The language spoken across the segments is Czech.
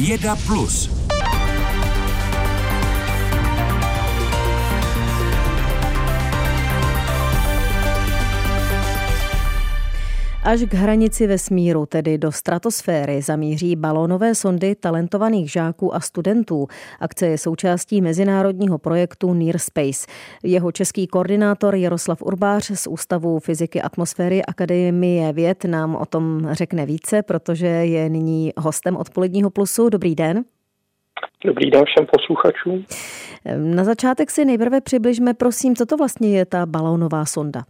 Věda Plus. Až k hranici vesmíru, tedy do stratosféry, zamíří balónové sondy talentovaných žáků a studentů. Akce je součástí mezinárodního projektu Near Space. Jeho český koordinátor Jaroslav Urbář z Ústavu fyziky atmosféry Akademie věd nám o tom řekne více, protože je nyní hostem odpoledního plusu. Dobrý den. Dobrý den všem posluchačům. Na začátek si nejprve přibližme, prosím, co to vlastně je ta balónová sonda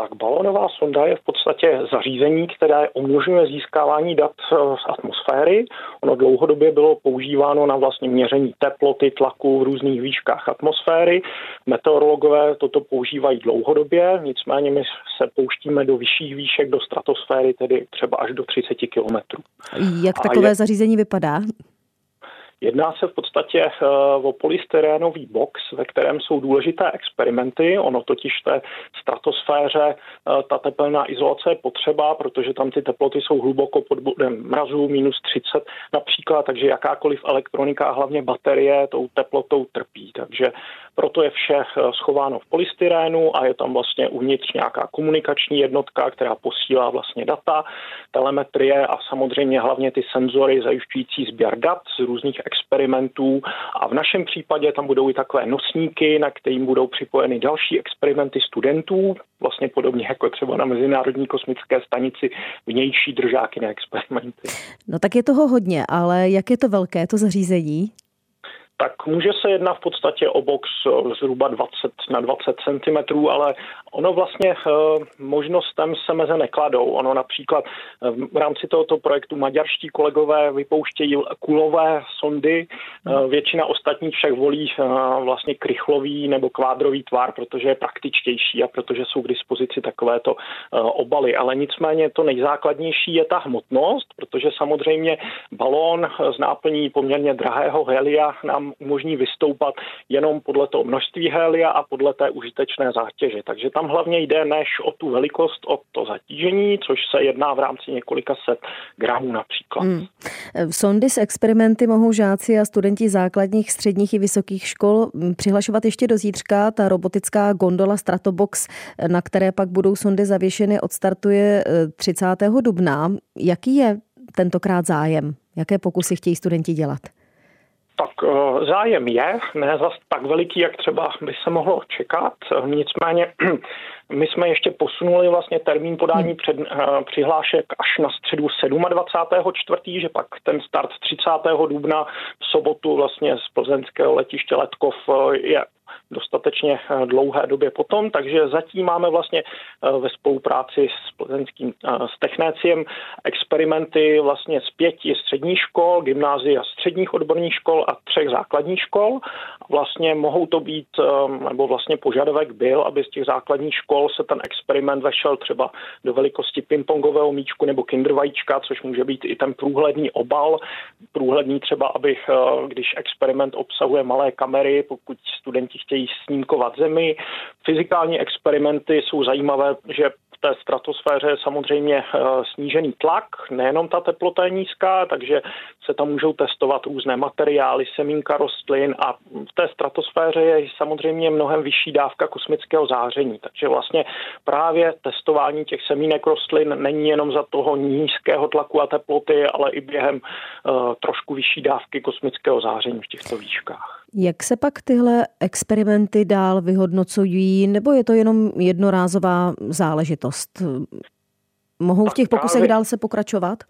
tak balonová sonda je v podstatě zařízení, které umožňuje získávání dat eh, z atmosféry. Ono dlouhodobě bylo používáno na vlastně měření teploty, tlaku v různých výškách atmosféry. Meteorologové toto používají dlouhodobě, nicméně my se pouštíme do vyšších výšek, do stratosféry, tedy třeba až do 30 kilometrů. Jak takové je... zařízení vypadá? Jedná se v podstatě eh, o polystyrénový box, ve kterém jsou důležité experimenty. Ono totiž té stratosféře eh, ta tepelná izolace je potřeba, protože tam ty teploty jsou hluboko pod bodem mrazu, minus 30 například, takže jakákoliv elektronika, hlavně baterie, tou teplotou trpí. Takže proto je vše eh, schováno v polystyrénu a je tam vlastně uvnitř nějaká komunikační jednotka, která posílá vlastně data, telemetrie a samozřejmě hlavně ty senzory zajišťující sběr dat z různých experimentů a v našem případě tam budou i takové nosníky, na kterým budou připojeny další experimenty studentů, vlastně podobně jako třeba na Mezinárodní kosmické stanici vnější držáky na experimenty. No tak je toho hodně, ale jak je to velké to zařízení? tak může se jednat v podstatě o box zhruba 20 na 20 cm, ale ono vlastně eh, možnostem se meze nekladou. Ono například eh, v rámci tohoto projektu maďarští kolegové vypouštějí kulové sondy, většina ostatních však volí vlastně krychlový nebo kvádrový tvar, protože je praktičtější a protože jsou k dispozici takovéto obaly. Ale nicméně to nejzákladnější je ta hmotnost, protože samozřejmě balón z náplní poměrně drahého helia nám umožní vystoupat jenom podle toho množství helia a podle té užitečné zátěže. Takže tam hlavně jde než o tu velikost, o to zatížení, což se jedná v rámci několika set gramů například. Hmm. Sondy s experimenty mohou žáci a studenti základních, středních i vysokých škol přihlašovat ještě do zítřka. Ta robotická gondola Stratobox, na které pak budou sondy zavěšeny, odstartuje 30. Eh, dubna. Jaký je tentokrát zájem? Jaké pokusy chtějí studenti dělat? Tak eh, zájem je, ne zas tak veliký, jak třeba by se mohlo čekat. Nicméně my jsme ještě posunuli vlastně termín podání hmm. před, uh, přihlášek až na středu 27.4., že pak ten start 30. dubna v sobotu vlastně z plzeňského letiště Letkov je dostatečně eh, dlouhé době potom, takže zatím máme vlastně eh, ve spolupráci s plzeňským eh, s Technéciem experimenty vlastně z pěti středních škol, gymnázia středních odborných škol a třech základních škol. Vlastně mohou to být, nebo vlastně požadavek byl, aby z těch základních škol se ten experiment vešel třeba do velikosti pingpongového míčku nebo kindervajíčka, což může být i ten průhledný obal, průhledný třeba, aby když experiment obsahuje malé kamery, pokud studenti chtějí snímkovat Zemi. Fyzikální experimenty jsou zajímavé, že v té stratosféře je samozřejmě eh, snížený tlak, nejenom ta teplota je nízká, takže se tam můžou testovat různé materiály, semínka rostlin a v té stratosféře je samozřejmě mnohem vyšší dávka kosmického záření. Takže vlastně právě testování těch semínek rostlin není jenom za toho nízkého tlaku a teploty, ale i během uh, trošku vyšší dávky kosmického záření v těchto výškách. Jak se pak tyhle experimenty dál vyhodnocují, nebo je to jenom jednorázová záležitost? Mohou v těch pokusech dál se pokračovat?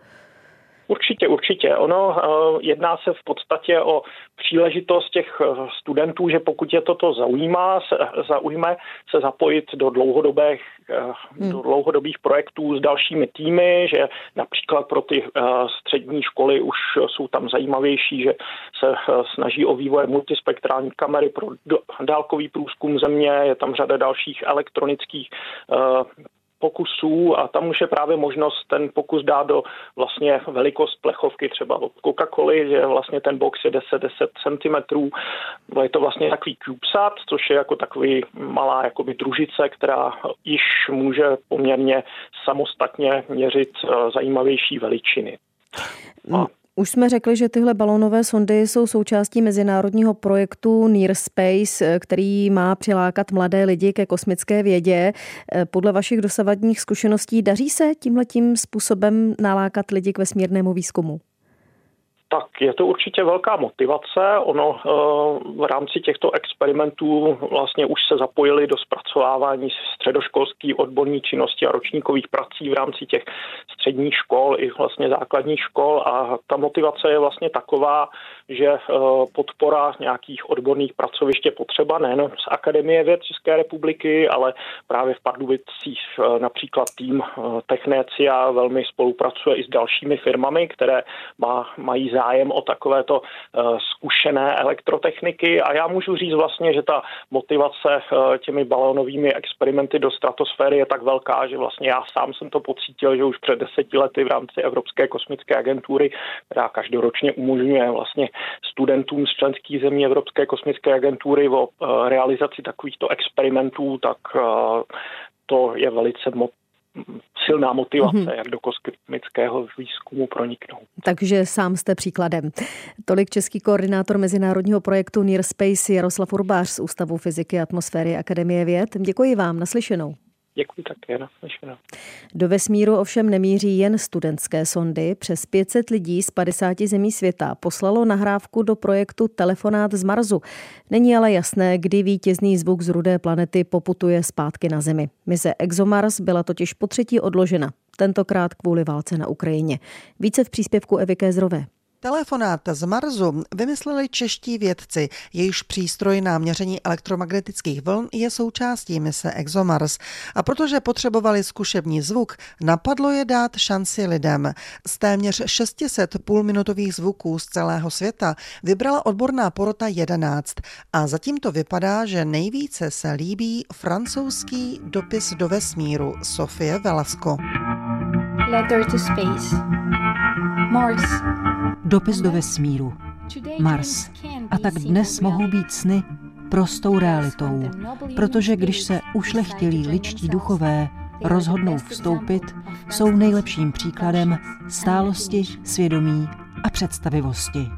Určitě, určitě. Ono uh, jedná se v podstatě o příležitost těch uh, studentů, že pokud je toto zaujímá, se, zaujme se zapojit do dlouhodobých, uh, hmm. do dlouhodobých projektů s dalšími týmy, že například pro ty střední školy už jsou tam zajímavější, že se snaží o vývoj multispektrální kamery pro dálkový průzkum země, je tam řada dalších elektronických pokusů a tam už je právě možnost ten pokus dát do vlastně velikost plechovky třeba od Coca-Coly, že vlastně ten box je 10-10 cm. Je to vlastně takový CubeSat, což je jako takový malá jakoby družice, která již může poměrně samostatně měřit eh, zajímavější veličiny. A Už jsme řekli, že tyhle balónové sondy jsou součástí mezinárodního projektu Near Space, který má přilákat mladé lidi ke kosmické vědě. Podle vašich dosavadních zkušeností daří se tímhletím způsobem nalákat lidi k vesmírnému výzkumu? Tak je to určitě velká motivace. Ono eh, v rámci těchto experimentů vlastně už se zapojili do zpracovávání středoškolské odborní činnosti a ročníkových prací v rámci těch středních škol i vlastně základních škol a ta motivace je vlastně taková, že eh, podpora nějakých odborných pracovišť je potřeba nejen z Akademie věd České republiky, ale právě v Pardubicích eh, například tým Technécia velmi spolupracuje i s dalšími firmami, které má, mají zájem o takovéto eh, zkušené elektrotechniky a já můžu říct vlastně, že ta motivace eh, těmi balónovými experimenty do stratosféry je tak velká, že vlastně já sám jsem to pocítil, že už před deseti lety v rámci Evropské kosmické agentury, která každoročně umožňuje vlastně studentům z členských zemí Evropské kosmické agentury o eh, realizaci takovýchto experimentů, tak to je velice silná motivace, mm-hmm. jak do kosmického výzkumu proniknout. Takže sám jste příkladem. Tolik český koordinátor mezinárodního projektu Near Space Jaroslav Urbář z Ústavu fyziky a atmosféry Akademie věd. Děkuji vám, naslyšenou. Děkuji také, naslyšenou. Do vesmíru ovšem nemíří jen studentské sondy. Přes 500 lidí z 50 zemí světa poslalo nahrávku do projektu Telefonát z Marsu. Není ale jasné, kdy vítězný zvuk z rudé planety poputuje zpátky na Zemi. Mise ExoMars byla totiž po třetí odložena, tentokrát kvůli válce na Ukrajině. Více v příspěvku Evy Kézrové. Telefonát z Marsu vymysleli čeští vědci, jejíž přístroj na měření elektromagnetických vln je součástí mise ExoMars. A protože potřebovali zkušební zvuk, napadlo je dát šanci lidem. Z téměř 600 půlminutových zvuků z celého světa vybrala odborná porota 11. A zatím to vypadá, že nejvíce se líbí francouzský dopis do vesmíru Sofie Velasco. Letter to space. Mars. Dopis do vesmíru. Mars. A tak dnes mohou být sny prostou realitou, protože když se ušlechtilí ličtí duchové rozhodnou vstoupit, jsou nejlepším příkladem stálosti, svědomí a představivosti.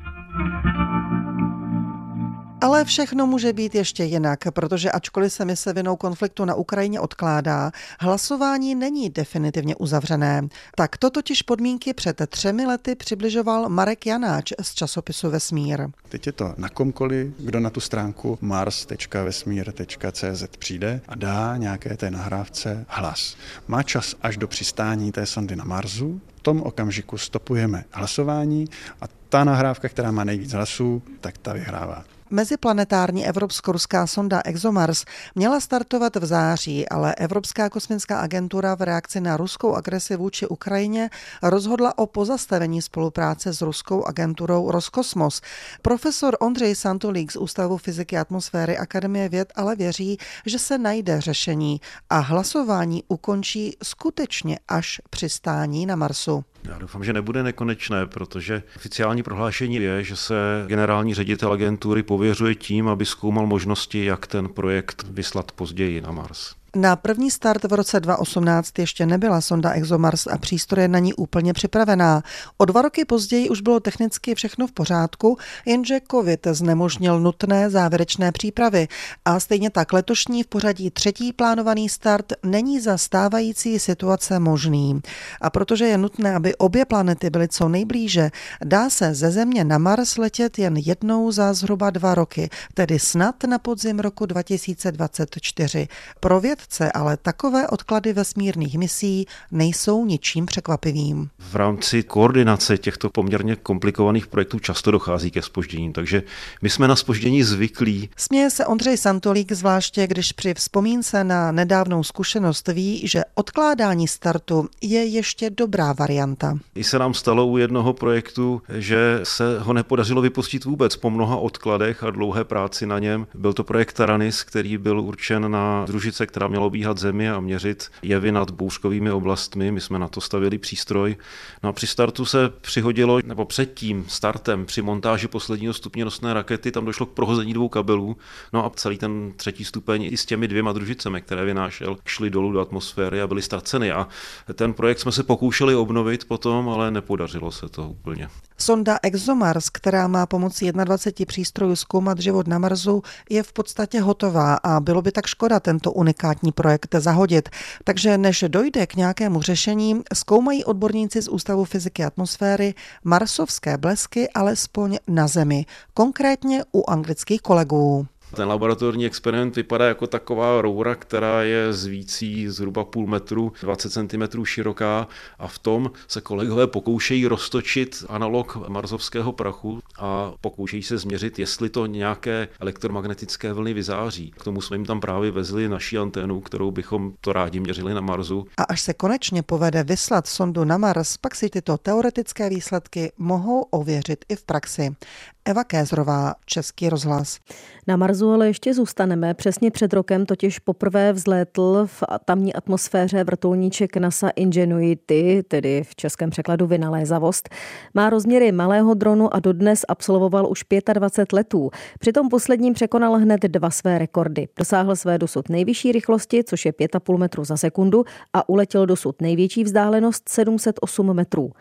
Ale všechno může být ještě jinak, protože ačkoliv se mise vinou konfliktu na Ukrajině odkládá, hlasování není definitivně uzavřené. Tak to totiž podmínky před třemi lety přibližoval Marek Janáč z časopisu Vesmír. Teď je to na komkoliv, kdo na tu stránku mars.vesmír.cz přijde a dá nějaké té nahrávce hlas. Má čas až do přistání té sondy na Marsu, v tom okamžiku stopujeme hlasování a ta nahrávka, která má nejvíc hlasů, tak ta vyhrává. Meziplanetární evropsko-ruská sonda ExoMars měla startovat v září, ale Evropská kosmická agentura v reakci na ruskou agresi vůči Ukrajině rozhodla o pozastavení spolupráce s ruskou agenturou Roskosmos. Profesor Ondřej Santolík z Ústavu fyziky atmosféry Akademie věd ale věří, že se najde řešení a hlasování ukončí skutečně až přistání na Marsu. Já doufám, že nebude nekonečné, protože oficiální prohlášení je, že se generální ředitel agentury pověřuje tím, aby zkoumal možnosti, jak ten projekt vyslat později na Mars. Na první start v roce 2018 ještě nebyla sonda ExoMars a přístroje na ní úplně připravená. O dva roky později už bylo technicky všechno v pořádku, jenže COVID znemožnil nutné závěrečné přípravy. A stejně tak letošní v pořadí třetí plánovaný start není za stávající situace možný. A protože je nutné, aby obě planety byly co nejblíže, dá se ze Země na Mars letět jen jednou za zhruba dva roky, tedy snad na podzim roku 2024. Pro věd vědce, ale takové odklady vesmírných misí nejsou ničím překvapivým. V rámci koordinace těchto poměrně komplikovaných projektů často dochází ke spoždění, takže my jsme na spoždění zvyklí. Směje se Ondřej Santolík zvláště, když při vzpomínce na nedávnou zkušenost ví, že odkládání startu je ještě dobrá varianta. I se nám stalo u jednoho projektu, že se ho nepodařilo vypustit vůbec po mnoha odkladech a dlouhé práci na něm. Byl to projekt Taranis, který byl určen na družice, která měla obíhat Zemi a měřit jevy nad bouřkovými oblastmi. My jsme na to stavili přístroj. No a při startu se přihodilo, nebo před tím startem, při montáži posledního stupně nosné rakety, tam došlo k prohození dvou kabelů. No a celý ten třetí stupeň i s těmi dvěma družicemi, které vynášel, šli dolů do atmosféry a byly ztraceny. A ten projekt jsme se pokoušeli obnovit potom, ale nepodařilo se to úplně. Sonda ExoMars, která má pomocí 21 přístrojů zkoumat život na Marsu, je v podstatě hotová a bylo by tak škoda tento unikátní projekt zahodit. Takže než dojde k nějakému řešení, zkoumají odborníci z Ústavu fyziky atmosféry marsovské blesky alespoň na Zemi, konkrétně u anglických kolegů. Ten laboratorní experiment vypadá jako taková roura, která je z vící zhruba půl metru, 20 cm široká a v tom se kolegové pokoušejí roztočit analog marzovského prachu a pokoušejí se změřit, jestli to nějaké elektromagnetické vlny vyzáří. K tomu jsme jim tam právě vezli naší anténu, kterou bychom to rádi měřili na Marsu. A až se konečně povede vyslat sondu na Mars, pak si tyto teoretické výsledky mohou ověřit i v praxi. Eva Kézrová, Český rozhlas. Na Marsu ale ještě zůstaneme. Přesně před rokem totiž poprvé vzlétl v tamní atmosféře vrtulníček NASA Ingenuity, tedy v českém překladu vynalézavost. Má rozměry malého dronu a dodnes absolvoval už 25 letů. Přitom posledním překonal hned dva své rekordy. Dosáhl své dosud nejvyšší rychlosti, což je 5,5 metru za sekundu a uletěl dosud největší vzdálenost 708 metrů.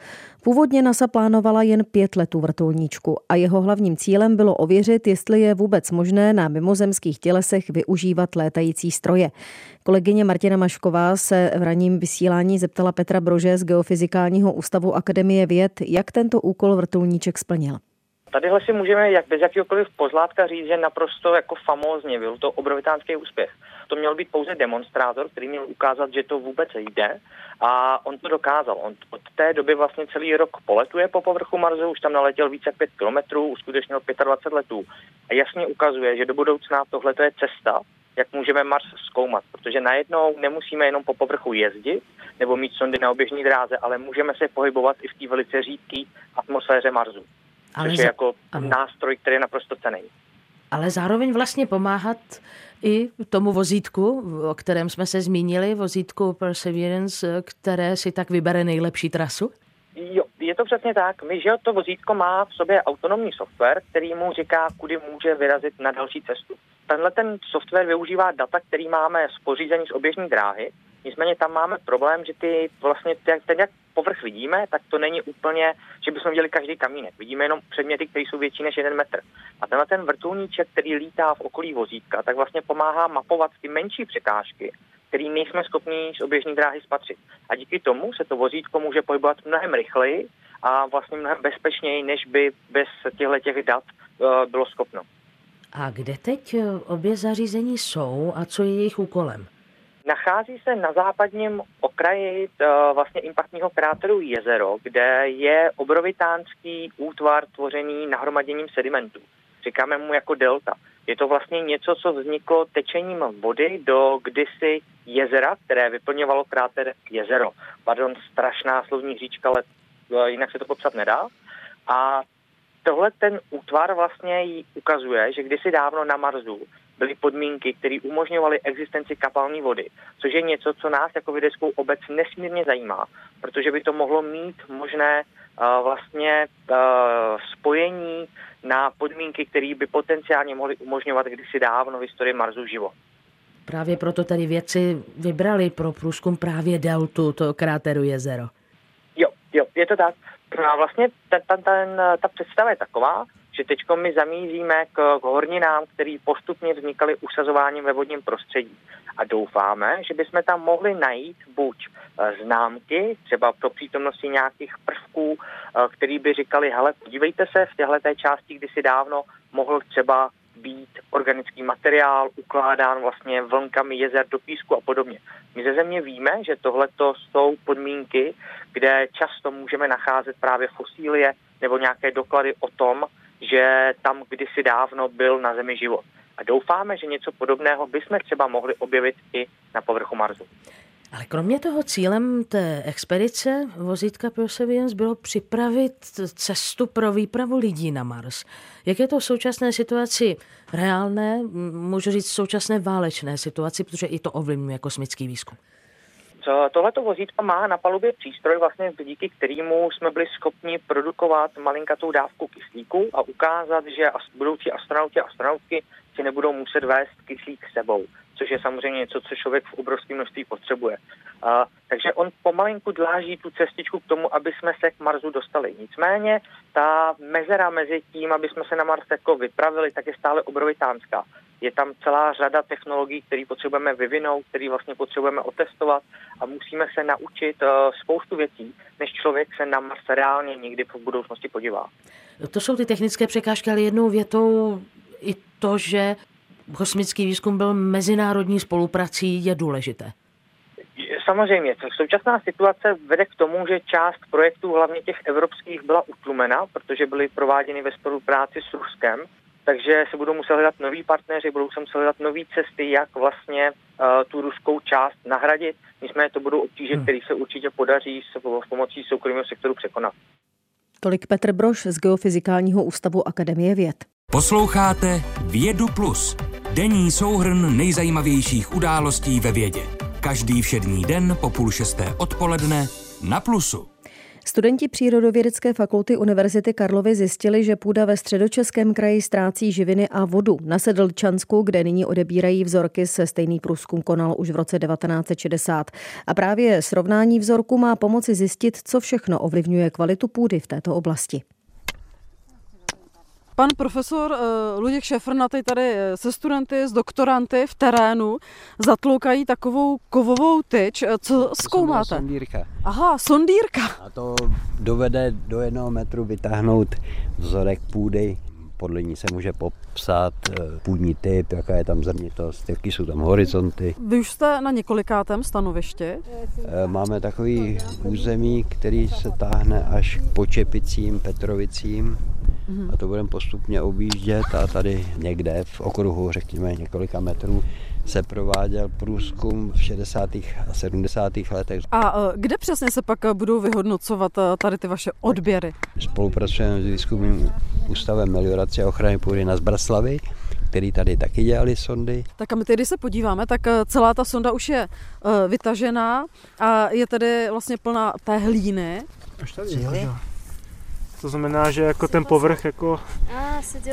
Původně NASA plánovala jen pět letů vrtulníčku a jeho hlavním cílem bylo ověřit, jestli je vůbec možné na mimozemských tělesech využívat létající stroje. Kolegyně Martina Mašková se v ranním vysílání zeptala Petra Brože z Geofyzikálního ústavu Akademie věd, jak tento úkol vrtulníček splnil. Tadyhle si můžeme jak bez jakýkoliv pozlátka říct, že naprosto jako famózně byl to obrovitánský úspěch. To měl být pouze demonstrátor, který měl ukázat, že to vůbec jde a on to dokázal. On od té doby vlastně celý rok poletuje po povrchu Marsu, už tam naletěl více jak 5 kilometrů, uskutečnil 25 letů a jasně ukazuje, že do budoucna tohle je cesta, jak můžeme Mars zkoumat, protože najednou nemusíme jenom po povrchu jezdit nebo mít sondy na oběžní dráze, ale můžeme se pohybovat i v té velice řídké atmosféře Marsu. Ale což je jako ano. nástroj, který je naprosto cený. Ale zároveň vlastně pomáhat i tomu vozítku, o kterém jsme se zmínili, vozítku Perseverance, které si tak vybere nejlepší trasu? Jo, je to přesně tak. My, že to vozítko má v sobě autonomní software, který mu říká, kudy může vyrazit na další cestu. Tenhle ten software využívá data, který máme z pořízení z oběžní dráhy, nicméně tam máme problém, že ty vlastně, ten jak povrch vidíme, tak to není úplně, že bychom viděli každý kamínek. Vidíme jenom předměty, které jsou větší než jeden metr. A tenhle ten vrtulníček, který lítá v okolí vozítka, tak vlastně pomáhá mapovat ty menší překážky, který nejsme schopni z oběžní dráhy spatřit. A díky tomu se to vozítko může pohybovat mnohem rychleji a vlastně mnohem bezpečněji, než by bez těchto těch dat uh, bylo schopno. A kde teď eh, obě zařízení jsou a co je jejich úkolem? Nachází se na západním okraji uh, vlastně impaktního kráteru jezero, kde je obrovitánský útvar tvořený nahromaděním sedimentů. Říkáme mu jako delta. Je to vlastně něco, co vzniklo tečením vody do kdysi jezera, které vyplňovalo kráter jezero. Pardon, strašná slovní říčka, ale eh, jinak se to popsat nedá. A tohle ten útvar vlastně ukazuje, že kdysi dávno na Marsu byly podmínky, které umožňovaly existenci kapalní vody, což je něco, co nás jako vědeckou obec nesmírně zajímá, protože by to mohlo mít možné uh, vlastně uh, spojení na podmínky, které by potenciálně mohly umožňovat kdysi dávno v historii Marsu život. Právě proto tady vědci vybrali pro průzkum právě deltu toho kráteru jezero. Jo, jo, je to tak. No a vlastně ten, ten, ten, ta představa je taková, že teď my zamíříme k, k horninám, které postupně vznikaly usazováním ve vodním prostředí. A doufáme, že bychom tam mohli najít buď e, známky, třeba pro přítomnosti nějakých prvků, e, který by říkali, hele, podívejte se, v téhle té části kdysi dávno mohl třeba být organický materiál ukládán vlastně vlnkami jezer do písku a podobně. My ze země víme, že tohle jsou podmínky, kde často můžeme nacházet právě fosílie nebo nějaké doklady o tom, že tam kdysi dávno byl na Zemi život. A doufáme, že něco podobného bychom třeba mohli objevit i na povrchu Marsu. Ale kromě toho cílem té expedice vozítka Perseverance bylo připravit cestu pro výpravu lidí na Mars. Jak je to v současné situaci reálné, můžu říct současné válečné situaci, protože i to ovlivňuje kosmický výzkum? Tohleto vozítko má na palubě přístroj, vlastně díky kterému jsme byli schopni produkovat malinkatou dávku kyslíku a ukázat, že budoucí astronauti a astronautky si nebudou muset vést kyslík sebou což je samozřejmě něco, co člověk v obrovském množství potřebuje. A, takže on pomalinku dláží tu cestičku k tomu, aby jsme se k Marsu dostali. Nicméně ta mezera mezi tím, aby jsme se na Mars jako vypravili, tak je stále obrovitánská. Je tam celá řada technologií, které potřebujeme vyvinout, které vlastně potřebujeme otestovat a musíme se naučit uh, spoustu věcí, než člověk se na Mars reálně někdy v budoucnosti podívá. To jsou ty technické překážky, ale jednou větou i to, že kosmický výzkum byl mezinárodní spoluprací, je důležité. Samozřejmě, současná situace vede k tomu, že část projektů, hlavně těch evropských, byla utlumena, protože byly prováděny ve spolupráci s Ruskem, takže se budou muset hledat noví partneři, budou se muset hledat nové cesty, jak vlastně uh, tu ruskou část nahradit. Nicméně to budou obtíže, hmm. které se určitě podaří s, s pomocí soukromého sektoru překonat. Tolik Petr Broš z Geofyzikálního ústavu Akademie věd. Posloucháte Vědu Plus Denní souhrn nejzajímavějších událostí ve vědě. Každý všední den po půl šesté odpoledne na Plusu. Studenti Přírodovědecké fakulty Univerzity Karlovy zjistili, že půda ve středočeském kraji ztrácí živiny a vodu. Na Sedlčansku, kde nyní odebírají vzorky, se stejný průzkum konal už v roce 1960. A právě srovnání vzorku má pomoci zjistit, co všechno ovlivňuje kvalitu půdy v této oblasti. Pan profesor uh, Luděk Šefrnatý tady eh, se studenty, s doktoranty v terénu zatloukají takovou kovovou tyč. Eh, co to zkoumáte? Sondírka. Aha, sondírka. A to dovede do jednoho metru vytáhnout vzorek půdy. Podle ní se může popsat půdní typ, jaká je tam zrnitost, jaký jsou tam horizonty. Vy už jste na několikátém stanovišti? Máme takový území, který se táhne až k Počepicím, Petrovicím a to budeme postupně objíždět a tady někde v okruhu, řekněme několika metrů, se prováděl průzkum v 60. a 70. letech. A e, kde přesně se pak budou vyhodnocovat e, tady ty vaše odběry? Spolupracujeme s výzkumným ústavem meliorace a ochrany půdy na Zbraslavi, který tady taky dělali sondy. Tak a my tedy se podíváme, tak e, celá ta sonda už je vytažená a je tedy vlastně plná té hlíny. Až tady. To znamená, že jako ten povrch, jako,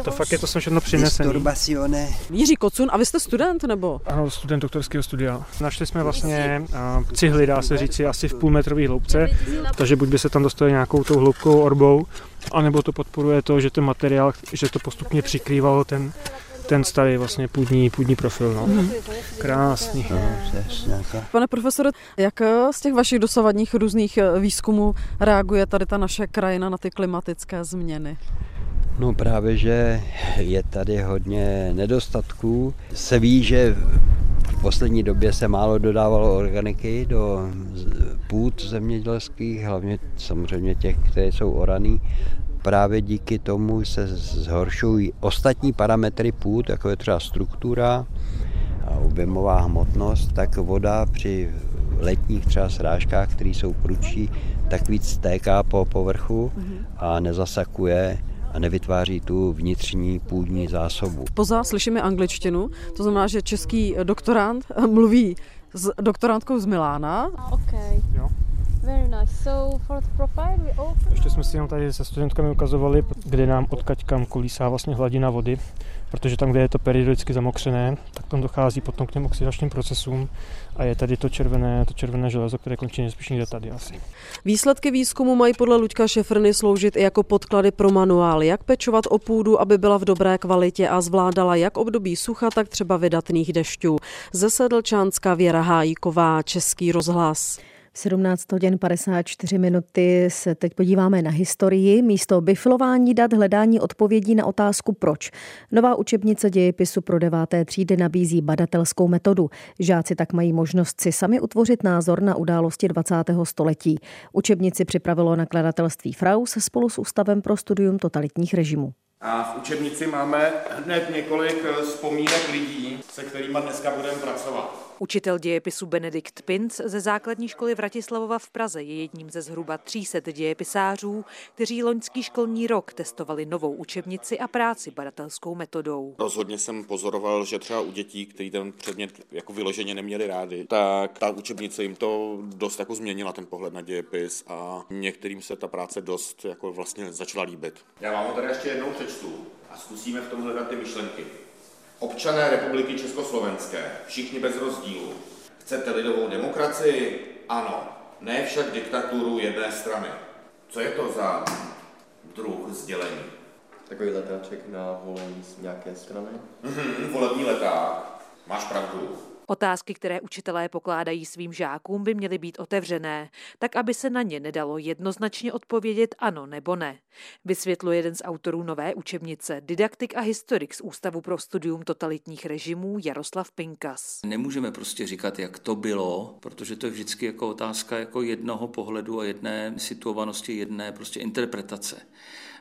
to fakt je to jsem všechno přinesené. Jiří Kocun, a vy jste student nebo? Ano, student doktorského studia. Našli jsme vlastně cihly, dá se říct, asi v půlmetrové hloubce, takže buď by se tam dostali nějakou tou hloubkou orbou, anebo to podporuje to, že ten materiál, že to postupně přikrývalo ten, ten starý vlastně půdní, půdní profil. No. Mhm. Krásný. Pane profesore, jak z těch vašich dosavadních různých eh, výzkumů reaguje tady ta naše krajina na ty klimatické změny? No právě, že je tady hodně nedostatků. Se ví, že v poslední době se málo dodávalo organiky do půd zemědělských, hlavně samozřejmě těch, které jsou oraný právě díky tomu se zhoršují ostatní parametry půd, jako je třeba struktura a objemová hmotnost, tak voda při letních třeba srážkách, které jsou prudší, tak víc stéká po povrchu a nezasakuje a nevytváří tu vnitřní půdní zásobu. Poza slyšíme angličtinu, to znamená, že český doktorant mluví s doktorantkou z Milána. Okay. Jo. Very nice. So for the profile we open... Ještě jsme si jenom tady se studentkami ukazovali, kde nám odkaď kam kolísá vlastně hladina vody, protože tam, kde je to periodicky zamokřené, tak tam dochází potom k těm oxidačním procesům a je tady to červené, to červené železo, které končí nejspíš někde tady asi. Výsledky výzkumu mají podle Luďka Šefrny sloužit i jako podklady pro manuál, jak pečovat o půdu, aby byla v dobré kvalitě a zvládala jak období sucha, tak třeba vydatných dešťů. Ze Sedlčánska Věra Hájíková, Český rozhlas. 17 hodin 54 minuty se teď podíváme na historii. Místo bifilování dat hledání odpovědí na otázku proč. Nová učebnice dějepisu pro deváté třídy nabízí badatelskou metodu. Žáci tak mají možnost si sami utvořit názor na události 20. století. Učebnici připravilo nakladatelství Fraus spolu s Ústavem pro studium totalitních režimů. A v učebnici máme hned několik vzpomínek lidí, se kterými dneska budeme pracovat. Učitel dějepisu Benedikt Pinc ze základní školy Vratislavova v Praze je jedním ze zhruba 300 dějepisářů, kteří loňský školní rok testovali novou učebnici a práci badatelskou metodou. Rozhodně jsem pozoroval, že třeba u dětí, kteří ten předmět jako vyloženě neměli rádi, tak ta učebnice jim to dost jako změnila ten pohled na dějepis a některým se ta práce dost jako vlastně začala líbit. Já vám ho tady ještě jednou přečtu a zkusíme v tom hledat ty myšlenky. Občané republiky Československé, všichni bez rozdílu. Chcete lidovou demokracii? Ano. Ne však diktaturu jedné strany. Co je to za druh sdělení? Takový letáček na volení z nějaké strany? Mhm, volební leták. Máš pravdu. Otázky, které učitelé pokládají svým žákům, by měly být otevřené, tak aby se na ně nedalo jednoznačně odpovědět ano nebo ne. Vysvětluje jeden z autorů nové učebnice, didaktik a historik z Ústavu pro studium totalitních režimů Jaroslav Pinkas. Nemůžeme prostě říkat, jak to bylo, protože to je vždycky jako otázka jako jednoho pohledu a jedné situovanosti, jedné prostě interpretace.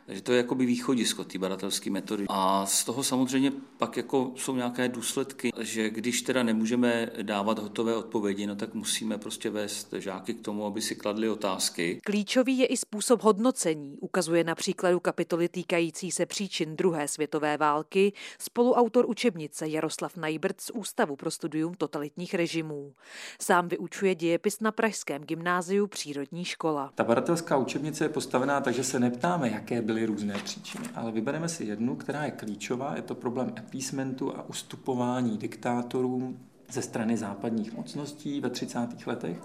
Takže to je jakoby východisko té badatelské metody. A z toho samozřejmě pak jako jsou nějaké důsledky, že když teda nemůžeme dávat hotové odpovědi, no tak musíme prostě vést žáky k tomu, aby si kladli otázky. Klíčový je i způsob hodnocení, ukazuje na příkladu kapitoly týkající se příčin druhé světové války spoluautor učebnice Jaroslav Najbrt z Ústavu pro studium totalitních režimů. Sám vyučuje dějepis na Pražském gymnáziu Přírodní škola. Ta badatelská učebnice je postavená tak, že se neptáme, jaké byly byly různé příčiny, ale vybereme si jednu, která je klíčová, je to problém appeasementu a ustupování diktátorům ze strany západních mocností ve 30. letech.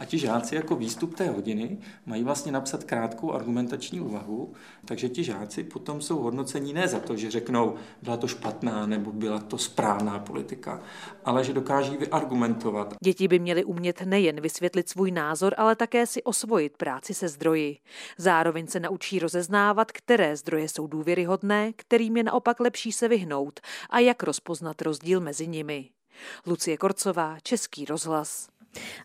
A ti žáci jako výstup té hodiny mají vlastně napsat krátkou argumentační úvahu, takže ti žáci potom jsou hodnocení ne za to, že řeknou, byla to špatná nebo byla to správná politika, ale že dokáží vyargumentovat. Děti by měly umět nejen vysvětlit svůj názor, ale také si osvojit práci se zdroji. Zároveň se naučí rozeznávat, které zdroje jsou důvěryhodné, kterým je naopak lepší se vyhnout a jak rozpoznat rozdíl mezi nimi. Lucie Korcová, Český rozhlas.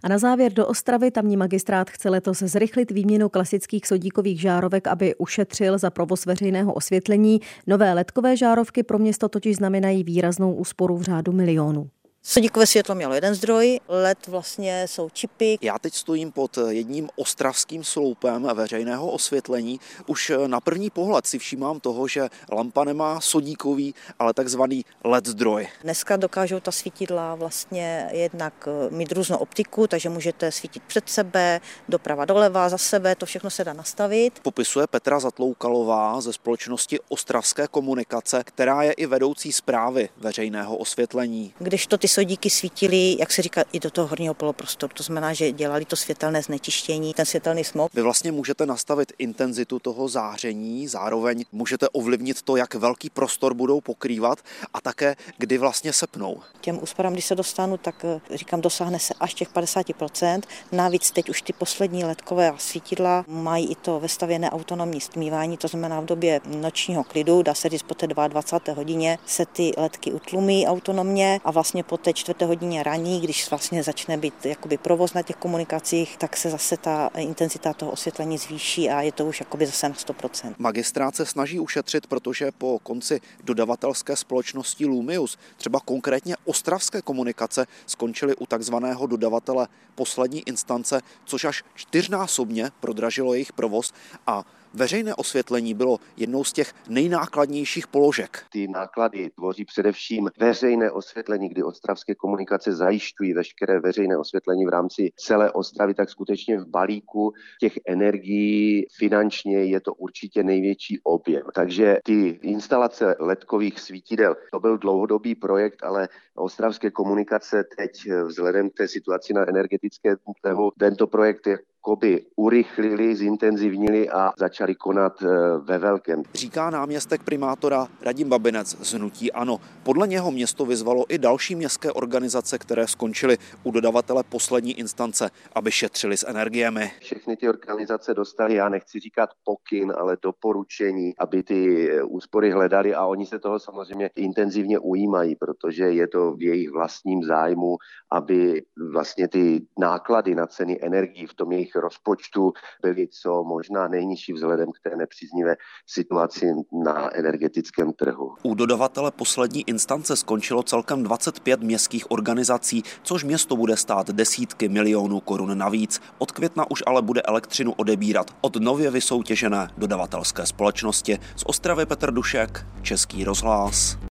A na závěr do Ostravy tamní magistrát chce letos zrychlit výměnu klasických sodíkových žárovek, aby ušetřil za provoz veřejného osvětlení. Nové letkové žárovky pro město totiž znamenají výraznou úsporu v řádu milionů. Sodíkové světlo mělo jeden zdroj, LED vlastně jsou čipy. Já teď stojím pod jedním ostravským sloupem veřejného osvětlení. Už na první pohled si všímám toho, že lampa nemá sodíkový, ale takzvaný LED zdroj. Dneska dokážou ta svítidla vlastně jednak mít různou optiku, takže můžete svítit před sebe, doprava doleva, za sebe, to všechno se dá nastavit. Popisuje Petra Zatloukalová ze společnosti Ostravské komunikace, která je i vedoucí zprávy veřejného osvětlení. Když to ty sodíky svítily, jak se říká, i do toho horního poloprostoru. To znamená, že dělali to světelné znečištění, ten světelný smog. Vy vlastně můžete nastavit intenzitu toho záření, zároveň můžete ovlivnit to, jak velký prostor budou pokrývat a také kdy vlastně sepnou. Těm úsporám, když se dostanu, tak eh, říkám, dosáhne se až těch 50%. Navíc teď už ty poslední ledkové svítidla mají i to vestavěné autonomní stmívání, to znamená v době nočního klidu, dá se říct po té 22. hodině, se ty ledky utlumí autonomně a vlastně po té čtvrté hodině raní, když vlastně začne být jakoby provoz na těch komunikacích, tak se zase ta intenzita toho osvětlení zvýší a je to už jakoby zase na 100%. Magistrát se snaží ušetřit, protože po konci dodavatelské společnosti Lumius, třeba konkrétně ostravské komunikace, skončily u takzvaného dodavatele poslední instance, což až čtyřnásobně prodražilo jejich provoz a Veřejné osvětlení bylo jednou z těch nejnákladnějších položek. Ty náklady tvoří především veřejné osvětlení, kdy ostravské komunikace zajišťují veškeré veřejné osvětlení v rámci celé Ostravy, tak skutečně v balíku těch energií finančně je to určitě největší objem. Takže ty instalace ledkových svítidel, to byl dlouhodobý projekt, ale ostravské komunikace teď vzhledem k té situaci na energetické trhu tento projekt je jakoby urychlili, zintenzivnili a začali konat eh, ve velkém. Říká náměstek primátora Radim Babinec z Hnutí Ano. Podle něho město vyzvalo i další městské organizace, které skončily u dodavatele poslední instance, aby šetřili s energiemi. Všechny ty organizace dostaly, já nechci říkat pokyn, ale doporučení, aby ty eh, úspory hledali a oni se toho samozřejmě intenzivně ujímají, protože je to v jejich vlastním zájmu, aby vlastně ty náklady na ceny energií v tom jejich jejich rozpočtu byly co možná nejnižší vzhledem k té nepříznivé situaci na energetickém trhu. U dodavatele poslední instance skončilo celkem 25 městských organizací, což město bude stát desítky milionů korun navíc. Od května už ale bude elektřinu odebírat od nově vysoutěžené dodavatelské společnosti. Z Ostravy Petr Dušek, Český rozhlas.